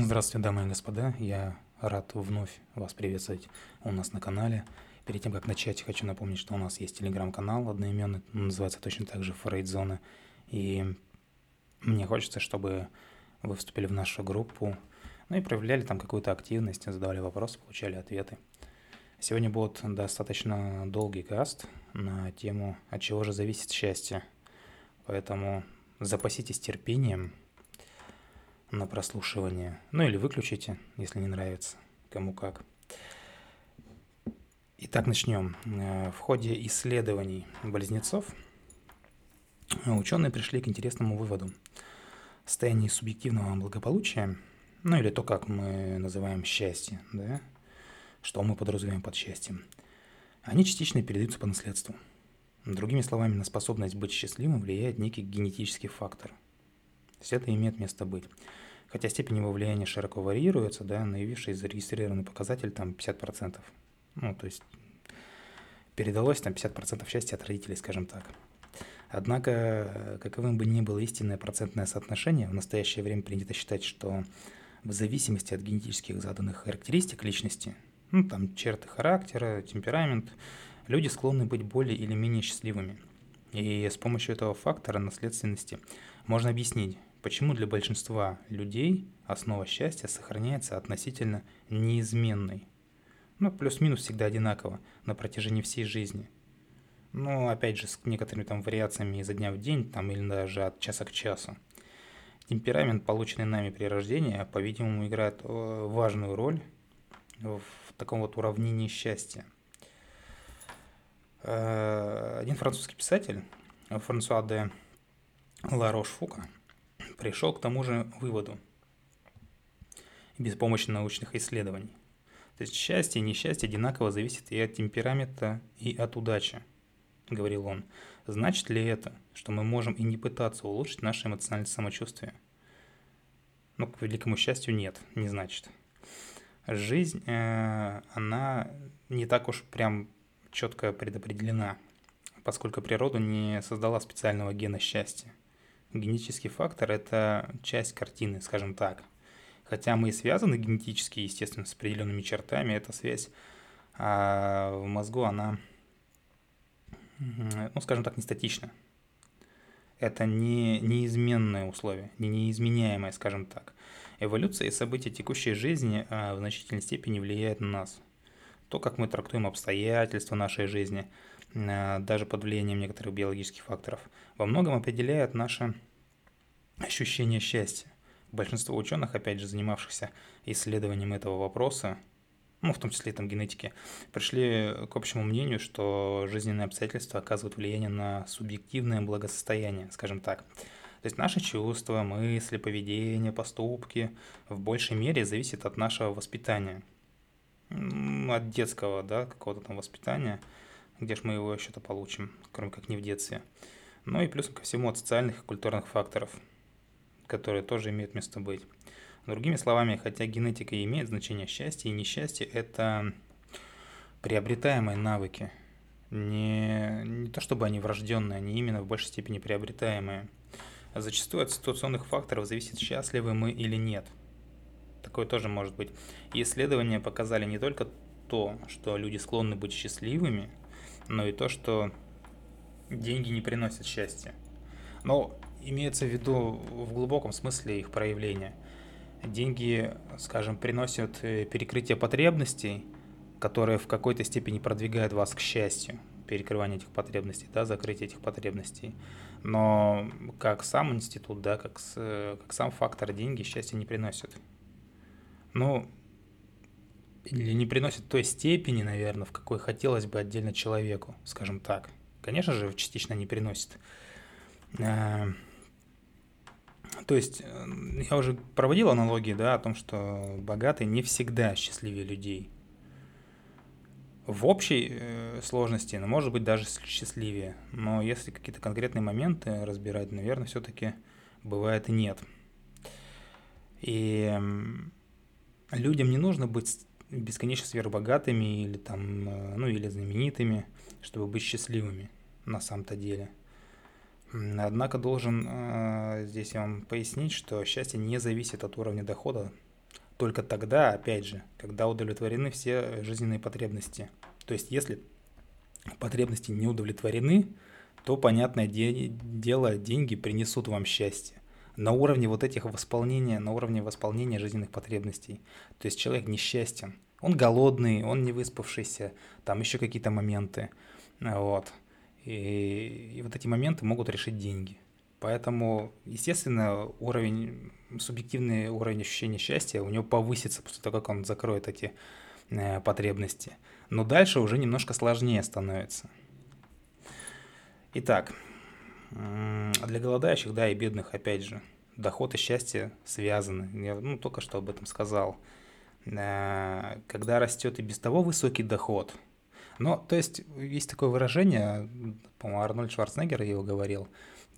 Здравствуйте, дамы и господа. Я рад вновь вас приветствовать у нас на канале. Перед тем, как начать, хочу напомнить, что у нас есть телеграм-канал одноименный, называется точно так же Фрейдзона. И мне хочется, чтобы вы вступили в нашу группу, ну и проявляли там какую-то активность, задавали вопросы, получали ответы. Сегодня будет достаточно долгий каст на тему «От чего же зависит счастье?». Поэтому запаситесь терпением на прослушивание. Ну или выключите, если не нравится, кому как. Итак, начнем. Э, в ходе исследований близнецов ученые пришли к интересному выводу. Состояние субъективного благополучия, ну или то, как мы называем счастье, да, что мы подразумеваем под счастьем, они частично передаются по наследству. Другими словами, на способность быть счастливым влияет некий генетический фактор. То есть это имеет место быть. Хотя степень его влияния широко варьируется, да, наявивший зарегистрированный показатель там 50%. Ну, то есть передалось там 50% счастья от родителей, скажем так. Однако, каковым бы ни было истинное процентное соотношение, в настоящее время принято считать, что в зависимости от генетических заданных характеристик личности, ну, там, черты характера, темперамент, люди склонны быть более или менее счастливыми. И с помощью этого фактора наследственности можно объяснить, почему для большинства людей основа счастья сохраняется относительно неизменной. Ну, плюс-минус всегда одинаково на протяжении всей жизни. Ну, опять же, с некоторыми там вариациями изо дня в день, там, или даже от часа к часу. Темперамент, полученный нами при рождении, по-видимому, играет э, важную роль в таком вот уравнении счастья. Э, один французский писатель, Франсуа де Ларош-Фука, пришел к тому же выводу без помощи научных исследований. То есть счастье и несчастье одинаково зависит и от темперамента, и от удачи, говорил он. Значит ли это, что мы можем и не пытаться улучшить наше эмоциональное самочувствие? Ну, к великому счастью, нет, не значит жизнь, э, она не так уж прям четко предопределена, поскольку природа не создала специального гена счастья. Генетический фактор – это часть картины, скажем так. Хотя мы и связаны генетически, естественно, с определенными чертами, эта связь а в мозгу, она, ну, скажем так, не статична. Это не неизменное условие, не неизменяемое, скажем так. Эволюция и события текущей жизни а, в значительной степени влияют на нас. То, как мы трактуем обстоятельства нашей жизни, даже под влиянием некоторых биологических факторов, во многом определяет наше ощущение счастья. Большинство ученых, опять же, занимавшихся исследованием этого вопроса, ну, в том числе там генетики, пришли к общему мнению, что жизненные обстоятельства оказывают влияние на субъективное благосостояние, скажем так. То есть наши чувства, мысли, поведение, поступки в большей мере зависят от нашего воспитания. От детского, да, какого-то там воспитания. Где же мы его еще-то получим, кроме как не в детстве. Ну и плюсом ко всему от социальных и культурных факторов, которые тоже имеют место быть. Другими словами, хотя генетика имеет значение счастья и несчастья, это приобретаемые навыки. Не, не то чтобы они врожденные, они именно в большей степени приобретаемые. Зачастую от ситуационных факторов зависит, счастливы мы или нет. Такое тоже может быть. И исследования показали не только то, что люди склонны быть счастливыми, но и то, что деньги не приносят счастья. Но имеется в виду в глубоком смысле их проявления. Деньги, скажем, приносят э, перекрытие потребностей, которые в какой-то степени продвигают вас к счастью, перекрывание этих потребностей, да, закрытие этих потребностей. Но как сам институт, да, как, с, как сам фактор деньги счастья не приносят. Ну, или не приносят в той степени, наверное, в какой хотелось бы отдельно человеку, скажем так. Конечно же, частично не приносит. А, то есть, э, я уже проводил аналогии, да, о том, что богатые не всегда счастливее людей в общей э, сложности, но может быть даже счастливее. Но если какие-то конкретные моменты разбирать, наверное, все-таки бывает и нет. И людям не нужно быть бесконечно сверхбогатыми или там, э, ну или знаменитыми, чтобы быть счастливыми на самом-то деле. Однако должен э, здесь я вам пояснить, что счастье не зависит от уровня дохода, только тогда, опять же, когда удовлетворены все жизненные потребности. То есть, если потребности не удовлетворены, то, понятное дело, деньги принесут вам счастье на уровне вот этих восполнения, на уровне восполнения жизненных потребностей. То есть человек несчастен. Он голодный, он не выспавшийся, там еще какие-то моменты. Вот. И, и вот эти моменты могут решить деньги. Поэтому, естественно, уровень, субъективный уровень ощущения счастья у него повысится после того, как он закроет эти э, потребности. Но дальше уже немножко сложнее становится. Итак, для голодающих, да, и бедных, опять же, доход и счастье связаны. Я ну, только что об этом сказал. Э, когда растет и без того высокий доход, но, то есть, есть такое выражение, по-моему, Арнольд Шварценеггер его говорил,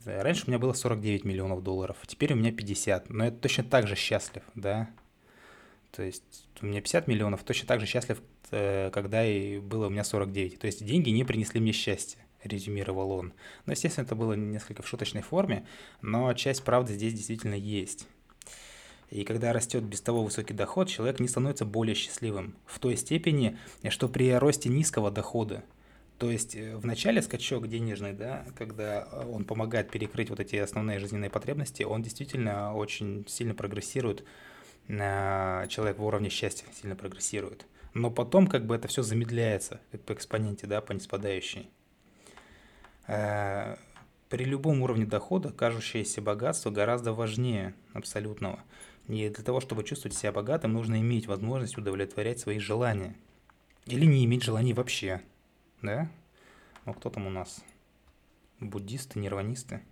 раньше у меня было 49 миллионов долларов, теперь у меня 50, но я точно так же счастлив, да, то есть у меня 50 миллионов, точно так же счастлив, э, когда и было у меня 49, то есть деньги не принесли мне счастья резюмировал он. Но, естественно, это было несколько в шуточной форме, но часть правды здесь действительно есть. И когда растет без того высокий доход, человек не становится более счастливым в той степени, что при росте низкого дохода. То есть э, в начале скачок денежный, да, когда он помогает перекрыть вот эти основные жизненные потребности, он действительно очень сильно прогрессирует, человек в уровне счастья сильно прогрессирует. Но потом как бы это все замедляется по экспоненте, да, по неспадающей. Э, при любом уровне дохода кажущееся богатство гораздо важнее абсолютного. И для того, чтобы чувствовать себя богатым, нужно иметь возможность удовлетворять свои желания. Или не иметь желаний вообще. Да? Ну, кто там у нас? Буддисты, нирванисты.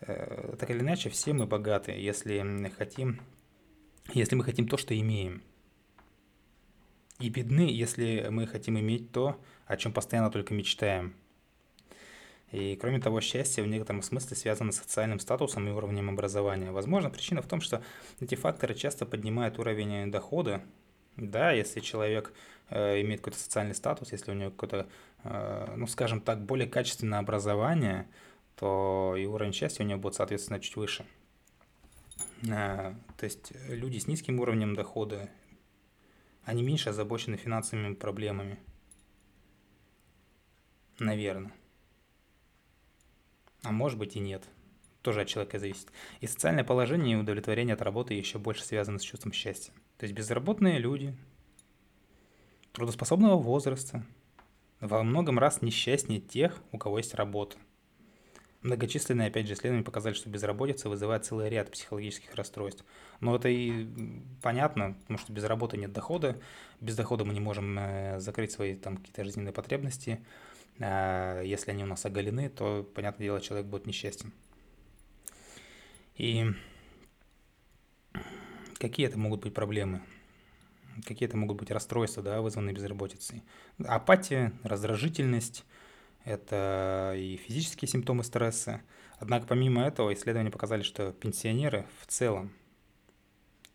Э, так или иначе, все мы богаты, если хотим, если мы хотим то, что имеем. И бедны, если мы хотим иметь то, о чем постоянно только мечтаем – и кроме того, счастье в некотором смысле связано с социальным статусом и уровнем образования. Возможно, причина в том, что эти факторы часто поднимают уровень дохода. Да, если человек э, имеет какой-то социальный статус, если у него какое-то, э, ну, скажем так, более качественное образование, то и уровень счастья у него будет, соответственно, чуть выше. Э, то есть люди с низким уровнем дохода, они меньше озабочены финансовыми проблемами. Наверное а может быть и нет. Тоже от человека зависит. И социальное положение и удовлетворение от работы еще больше связаны с чувством счастья. То есть безработные люди, трудоспособного возраста, во многом раз несчастнее тех, у кого есть работа. Многочисленные, опять же, исследования показали, что безработица вызывает целый ряд психологических расстройств. Но это и понятно, потому что без работы нет дохода, без дохода мы не можем э, закрыть свои там какие-то жизненные потребности, если они у нас оголены, то, понятное дело, человек будет несчастен. И какие это могут быть проблемы? Какие это могут быть расстройства, да, вызванные безработицей? Апатия, раздражительность, это и физические симптомы стресса. Однако помимо этого исследования показали, что пенсионеры в целом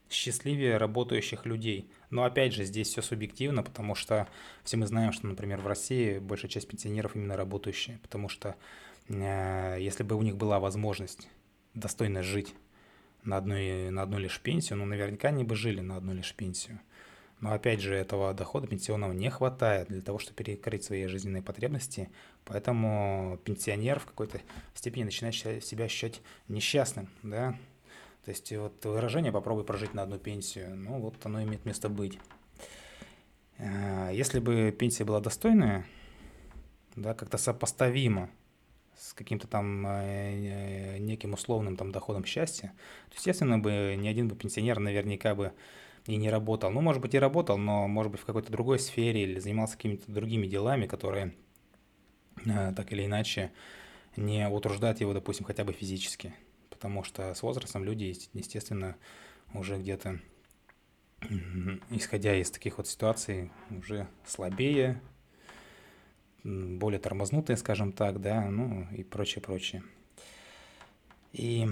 счастливее работающих людей. Но опять же, здесь все субъективно, потому что все мы знаем, что, например, в России большая часть пенсионеров именно работающие, потому что э, если бы у них была возможность достойно жить на одной, на одну лишь пенсию, ну, наверняка они бы жили на одну лишь пенсию. Но опять же, этого дохода пенсионного не хватает для того, чтобы перекрыть свои жизненные потребности, поэтому пенсионер в какой-то степени начинает себя ощущать несчастным, да, то есть вот выражение «попробуй прожить на одну пенсию», ну вот оно имеет место быть. Э, если бы пенсия была достойная, да, как-то сопоставима с каким-то там э, неким условным там доходом счастья, то, естественно, бы ни один бы пенсионер наверняка бы и не работал. Ну, может быть, и работал, но, может быть, в какой-то другой сфере или занимался какими-то другими делами, которые э, так или иначе не утруждают его, допустим, хотя бы физически потому что с возрастом люди, естественно, уже где-то, исходя из таких вот ситуаций, уже слабее, более тормознутые, скажем так, да, ну и прочее, прочее. И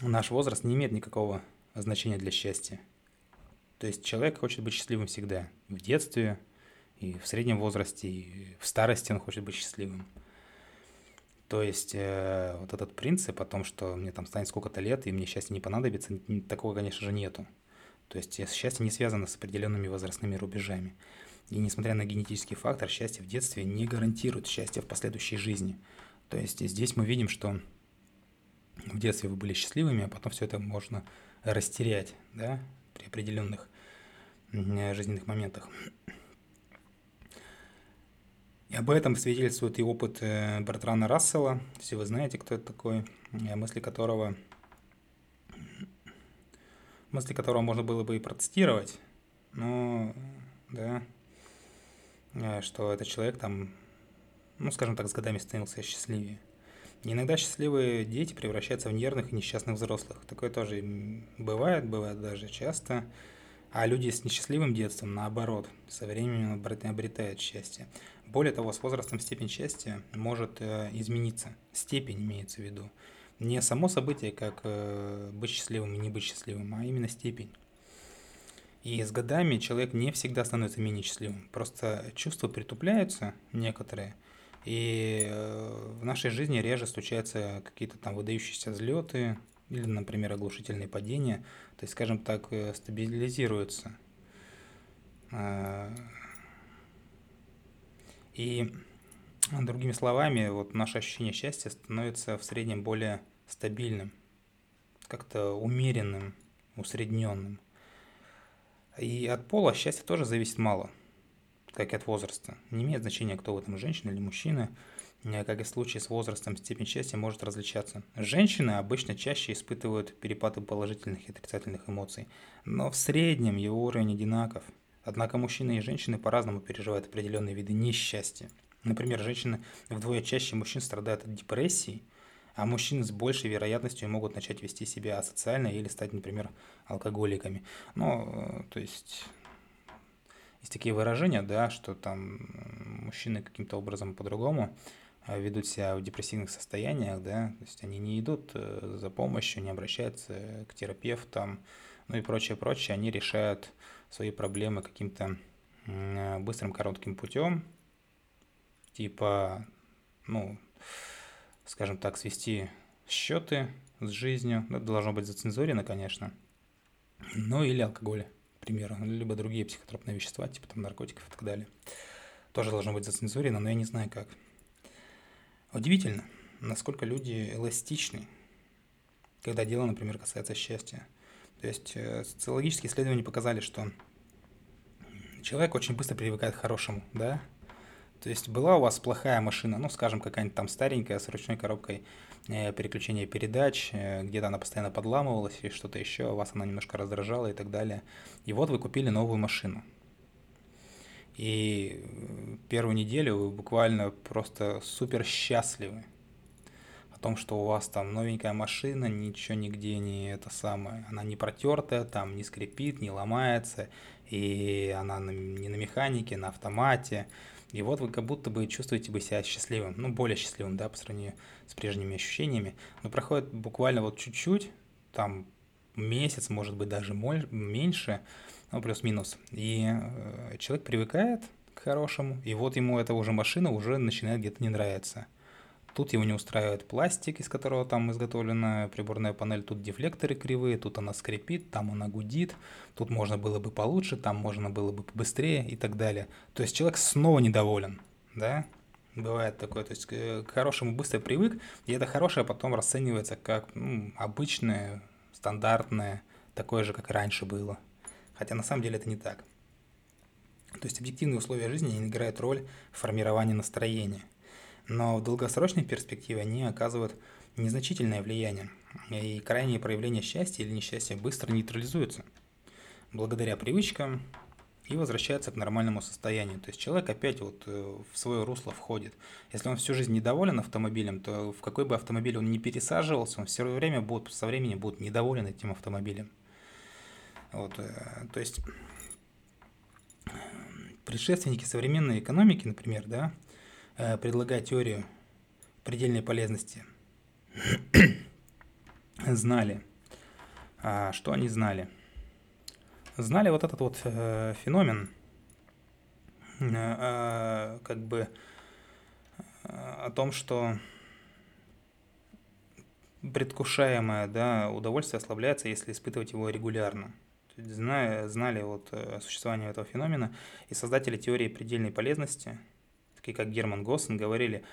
наш возраст не имеет никакого значения для счастья. То есть человек хочет быть счастливым всегда. В детстве, и в среднем возрасте, и в старости он хочет быть счастливым. То есть э, вот этот принцип о том, что мне там станет сколько-то лет и мне счастье не понадобится, такого, конечно же, нету. То есть счастье не связано с определенными возрастными рубежами. И несмотря на генетический фактор, счастье в детстве не гарантирует счастье в последующей жизни. То есть здесь мы видим, что в детстве вы были счастливыми, а потом все это можно растерять, да, при определенных жизненных моментах. И об этом свидетельствует и опыт э, Бертрана Рассела. Все вы знаете, кто это такой, э, мысли которого, мысли которого можно было бы и процитировать, но, да, э, что этот человек там, ну, скажем так, с годами становился счастливее. Иногда счастливые дети превращаются в нервных и несчастных взрослых. Такое тоже бывает, бывает даже часто. А люди с несчастливым детством, наоборот, со временем обретают счастье. Более того, с возрастом степень счастья может э, измениться. Степень имеется в виду. Не само событие, как э, быть счастливым и не быть счастливым, а именно степень. И с годами человек не всегда становится менее счастливым. Просто чувства притупляются некоторые, и э, в нашей жизни реже случаются какие-то там выдающиеся взлеты или, например, оглушительные падения. То есть, скажем так, стабилизируются и другими словами, вот наше ощущение счастья становится в среднем более стабильным, как-то умеренным, усредненным. И от пола счастье тоже зависит мало, как и от возраста. Не имеет значения, кто в этом, женщина или мужчина. Как и в случае с возрастом, степень счастья может различаться. Женщины обычно чаще испытывают перепады положительных и отрицательных эмоций, но в среднем его уровень одинаков – Однако мужчины и женщины по-разному переживают определенные виды несчастья. Например, женщины вдвое чаще мужчин страдают от депрессии, а мужчины с большей вероятностью могут начать вести себя асоциально или стать, например, алкоголиками. Ну, то есть есть такие выражения, да, что там мужчины каким-то образом по-другому э, ведут себя в депрессивных состояниях, да, то есть они не идут э, за помощью, не обращаются к терапевтам, ну и прочее, прочее, они решают свои проблемы каким-то быстрым коротким путем, типа, ну, скажем так, свести счеты с жизнью, ну, это должно быть зацензурено, конечно, ну или алкоголь, к примеру, либо другие психотропные вещества, типа там наркотиков и так далее. Тоже должно быть зацензурено, но я не знаю как. Удивительно, насколько люди эластичны, когда дело, например, касается счастья. То есть э, социологические исследования показали, что человек очень быстро привыкает к хорошему, да? То есть была у вас плохая машина, ну, скажем, какая-нибудь там старенькая с ручной коробкой э, переключения передач, э, где-то она постоянно подламывалась или что-то еще, вас она немножко раздражала и так далее. И вот вы купили новую машину. И первую неделю вы буквально просто супер счастливы о том, что у вас там новенькая машина, ничего нигде не это самое, она не протертая, там не скрипит, не ломается, и она не на механике, на автомате. И вот вы как будто бы чувствуете бы себя счастливым, ну, более счастливым, да, по сравнению с прежними ощущениями. Но проходит буквально вот чуть-чуть, там месяц, может быть, даже меньше, ну, плюс-минус. И э, человек привыкает к хорошему, и вот ему эта уже машина уже начинает где-то не нравиться. Тут его не устраивает пластик, из которого там изготовлена приборная панель. Тут дефлекторы кривые, тут она скрипит, там она гудит. Тут можно было бы получше, там можно было бы побыстрее и так далее. То есть человек снова недоволен, да? Бывает такое, то есть к хорошему быстро привык, и это хорошее потом расценивается как ну, обычное, стандартное, такое же, как и раньше было. Хотя на самом деле это не так. То есть объективные условия жизни играют роль в формировании настроения – но в долгосрочной перспективе они оказывают незначительное влияние, и крайние проявления счастья или несчастья быстро нейтрализуются благодаря привычкам и возвращается к нормальному состоянию. То есть человек опять вот э, в свое русло входит. Если он всю жизнь недоволен автомобилем, то в какой бы автомобиль он ни пересаживался, он все время будет, со временем будет недоволен этим автомобилем. Вот, э, то есть предшественники современной экономики, например, да, Э, предлагать теорию предельной полезности, знали. А что они знали? Знали вот этот вот э, феномен, э, как бы о том, что предвкушаемое да, удовольствие ослабляется, если испытывать его регулярно. Зная, знали вот э, существование этого феномена, и создатели теории предельной полезности, такие как Герман Госсен, говорили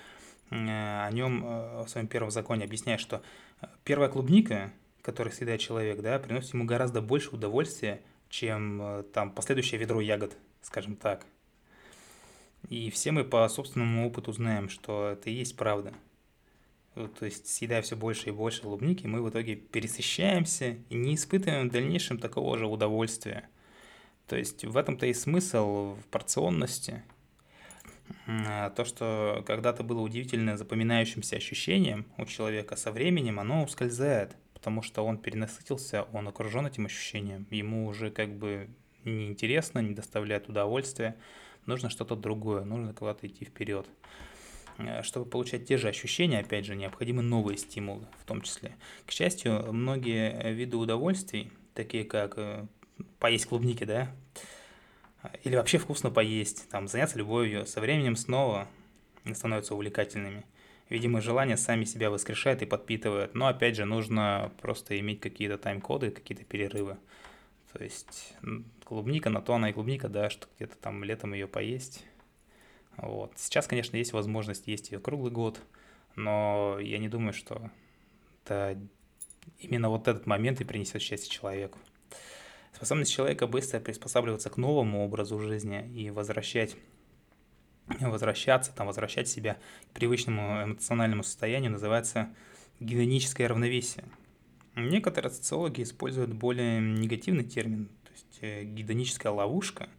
э, о нем э, в своем первом законе, объясняя, что первая клубника, которую съедает человек, да, приносит ему гораздо больше удовольствия, чем там последующее ведро ягод, скажем так. И все мы по собственному опыту знаем, что это и есть правда – то есть съедая все больше и больше клубники, мы в итоге пересыщаемся и не испытываем в дальнейшем такого же удовольствия. То есть в этом-то и смысл в порционности. А то, что когда-то было удивительно запоминающимся ощущением у человека со временем, оно ускользает, потому что он перенасытился, он окружен этим ощущением, ему уже как бы неинтересно, не доставляет удовольствия, нужно что-то другое, нужно куда-то идти вперед. Э, чтобы получать те же ощущения, опять же, необходимы новые стимулы в том числе. К счастью, многие виды удовольствий, такие как э, поесть клубники, да, или вообще вкусно поесть, там, заняться любовью, со временем снова становятся увлекательными. Видимо, желания сами себя воскрешают и подпитывают, но опять же нужно просто иметь какие-то тайм-коды, какие-то перерывы. То есть клубника на то она и клубника, да, что где-то там летом ее поесть, вот. Сейчас, конечно, есть возможность есть ее круглый год, но я не думаю, что это именно вот этот момент и принесет счастье человеку. Способность человека быстро приспосабливаться к новому образу жизни и возвращать возвращаться, там, возвращать себя к привычному эмоциональному состоянию называется гедоническое равновесие. Некоторые социологи используют более негативный термин, то есть э, гедоническая ловушка –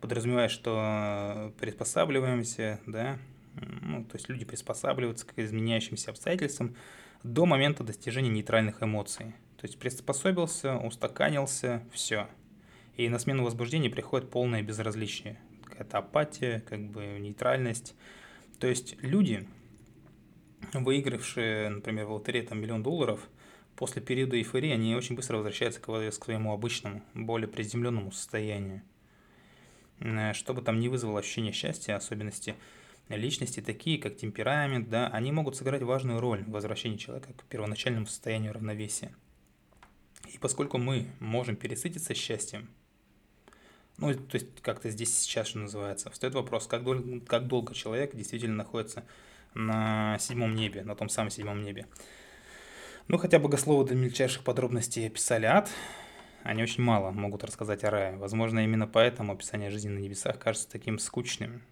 подразумевает, что приспосабливаемся, да, ну, то есть люди приспосабливаются к изменяющимся обстоятельствам до момента достижения нейтральных эмоций. То есть приспособился, устаканился, все. И на смену возбуждения приходит полное безразличие. Какая-то апатия, как бы нейтральность. То есть люди, выигравшие, например, в лотерее там миллион долларов, после периода эйфории они очень быстро возвращаются к своему обычному, более приземленному состоянию. Э, чтобы там не вызвало ощущение счастья, особенности личности, такие как темперамент, да, они могут сыграть важную роль в возвращении человека к первоначальному состоянию равновесия. И поскольку мы можем пересытиться счастьем, ну, то есть как-то здесь сейчас что называется, встает вопрос, как, дол- как долго человек действительно находится на седьмом небе, на том самом седьмом небе. Ну, хотя богословы до мельчайших подробностей описали ад, они очень мало могут рассказать о рае. Возможно, именно поэтому описание жизни на небесах кажется таким скучным.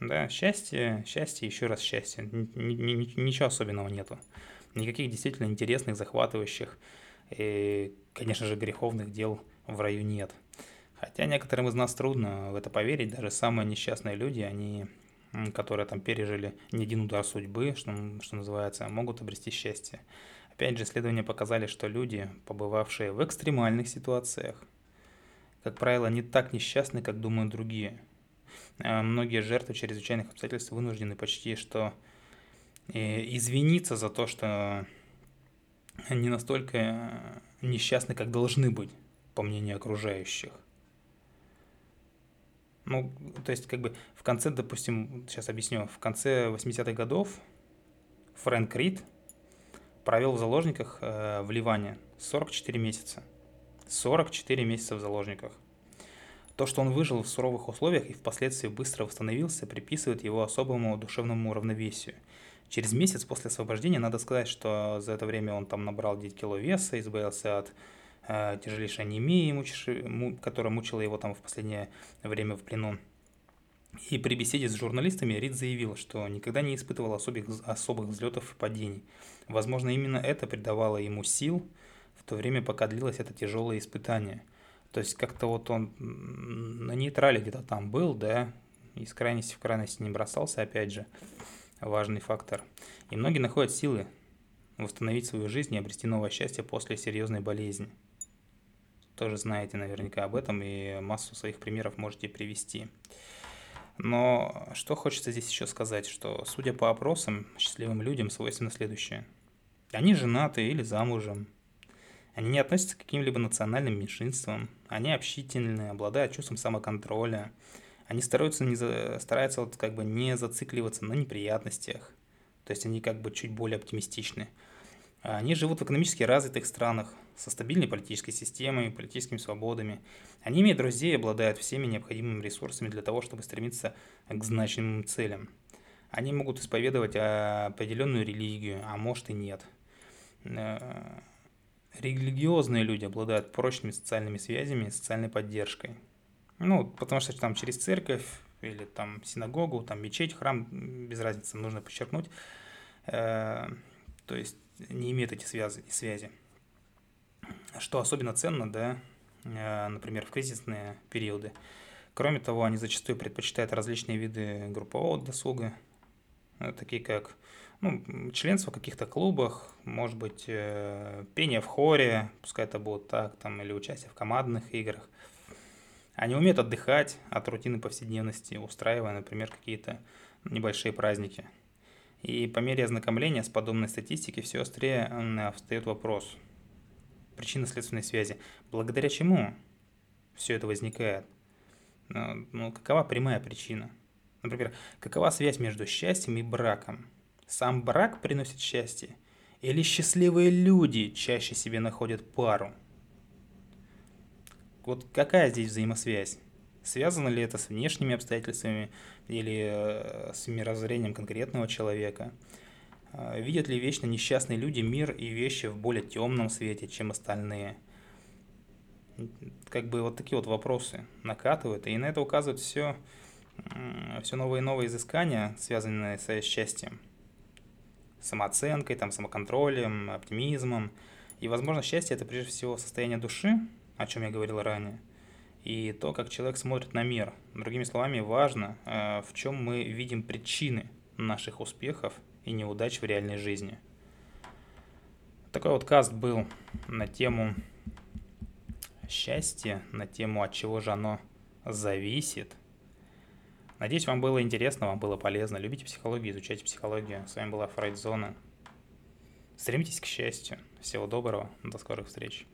Да, счастье, счастье, еще раз счастье. Ничего особенного нету. Никаких действительно интересных, захватывающих и, конечно же, греховных дел в раю нет. Хотя некоторым из нас трудно в это поверить, даже самые несчастные люди, они, которые там пережили не один удар судьбы, что, что называется, могут обрести счастье. Опять же, исследования показали, что люди, побывавшие в экстремальных ситуациях, как правило, не так несчастны, как думают другие. А многие жертвы чрезвычайных обстоятельств вынуждены почти что э, извиниться за то, что они настолько несчастны, как должны быть, по мнению окружающих. Ну, то есть, как бы в конце, допустим, сейчас объясню, в конце 80-х годов Фрэнк Рид – провел в заложниках э, в Ливане 44 месяца. 44 месяца в заложниках. То, что он выжил в суровых условиях и впоследствии быстро восстановился, приписывает его особому душевному равновесию. Через месяц после освобождения надо сказать, что за это время он там набрал 9 кило веса, избавился от э, тяжелейшей анемии, мучившей, му, которая мучила его там в последнее время в плену. И при беседе с журналистами Рид заявил, что никогда не испытывал особых, особых взлетов и падений. Возможно, именно это придавало ему сил в то время, пока длилось это тяжелое испытание. То есть как-то вот он на нейтрале где-то там был, да, из крайности в крайность не бросался, опять же, важный фактор. И многие находят силы восстановить свою жизнь и обрести новое счастье после серьезной болезни. Тоже знаете наверняка об этом и массу своих примеров можете привести. Но что хочется здесь еще сказать, что, судя по опросам, счастливым людям свойственно следующее. Они женаты или замужем. Они не относятся к каким-либо национальным меньшинствам. Они общительны, обладают чувством самоконтроля. Они стараются, не за, стараются вот как бы не зацикливаться на неприятностях. То есть они как бы чуть более оптимистичны. Они живут в экономически развитых странах, со стабильной политической системой, политическими свободами. Они имеют друзей и обладают всеми необходимыми ресурсами для того, чтобы стремиться к значимым целям. Они могут исповедовать определенную религию, а может и нет. Э, религиозные люди обладают прочными социальными связями и социальной поддержкой. Ну, потому что там через церковь или там синагогу, там мечеть, храм, без разницы, нужно подчеркнуть. Э, то есть не имеют эти связи. связи. Что особенно ценно, да, э, например, в кризисные периоды. Кроме того, они зачастую предпочитают различные виды группового досуга, э, такие как ну, членство в каких-то клубах, может быть, э, пение в хоре, пускай это будет так, там, или участие в командных играх. Они умеют отдыхать от рутины повседневности, устраивая, например, какие-то небольшие праздники. И по мере ознакомления с подобной статистикой все острее встает вопрос – причинно-следственной связи. Благодаря чему все это возникает? Ну, ну, какова прямая причина? Например, какова связь между счастьем и браком? Сам брак приносит счастье? Или счастливые люди чаще себе находят пару? Вот какая здесь взаимосвязь? Связано ли это с внешними обстоятельствами или э, с мировоззрением конкретного человека? А, видят ли вечно несчастные люди мир и вещи в более темном свете, чем остальные? Как бы вот такие вот вопросы накатывают, и на это указывают все, все новые и новые изыскания, связанные со счастьем, самооценкой, там, самоконтролем, оптимизмом. И, возможно, счастье – это прежде всего состояние души, о чем я говорил ранее, и то, как человек смотрит на мир. Другими словами, важно, э, в чем мы видим причины наших успехов и неудач в реальной жизни. Такой вот каст был на тему счастья, на тему от чего же оно зависит. Надеюсь, вам было интересно, вам было полезно. Любите психологию, изучайте психологию. С вами была Фрейдзона. Стремитесь к счастью. Всего доброго. До скорых встреч.